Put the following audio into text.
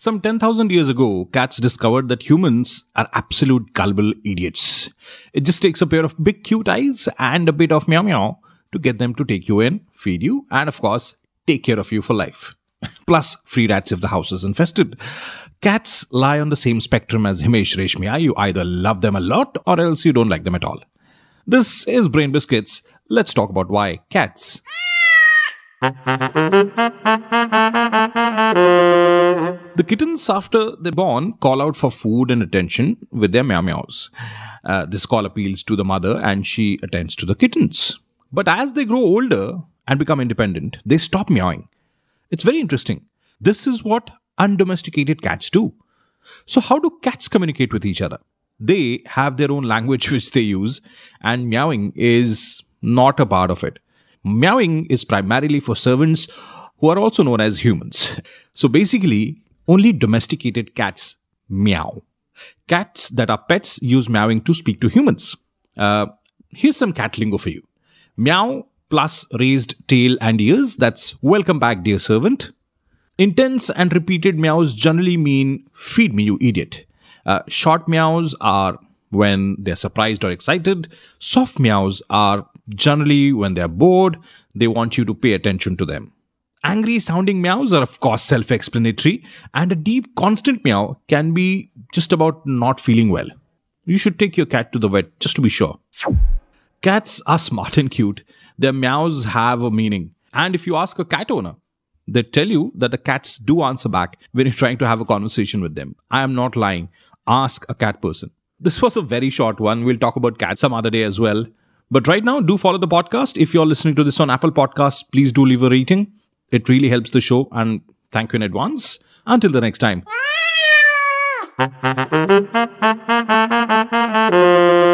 Some 10,000 years ago, cats discovered that humans are absolute gullible idiots. It just takes a pair of big cute eyes and a bit of meow meow to get them to take you in, feed you, and of course, take care of you for life. Plus, free rats if the house is infested. Cats lie on the same spectrum as Himesh Reshammiya. Ah, you either love them a lot or else you don't like them at all. This is Brain Biscuits. Let's talk about why cats. The kittens, after they're born, call out for food and attention with their meow meows. Uh, this call appeals to the mother and she attends to the kittens. But as they grow older and become independent, they stop meowing. It's very interesting. This is what undomesticated cats do. So, how do cats communicate with each other? They have their own language which they use, and meowing is not a part of it. Meowing is primarily for servants who are also known as humans. So basically, only domesticated cats meow. Cats that are pets use meowing to speak to humans. Uh, here's some cat lingo for you meow plus raised tail and ears. That's welcome back, dear servant. Intense and repeated meows generally mean feed me, you idiot. Uh, short meows are when they're surprised or excited. Soft meows are generally when they're bored, they want you to pay attention to them. Angry sounding meows are, of course, self explanatory, and a deep, constant meow can be just about not feeling well. You should take your cat to the vet just to be sure. Cats are smart and cute. Their meows have a meaning. And if you ask a cat owner, they tell you that the cats do answer back when you're trying to have a conversation with them. I am not lying. Ask a cat person. This was a very short one. We'll talk about cats some other day as well. But right now, do follow the podcast. If you're listening to this on Apple Podcasts, please do leave a rating. It really helps the show, and thank you in advance. Until the next time.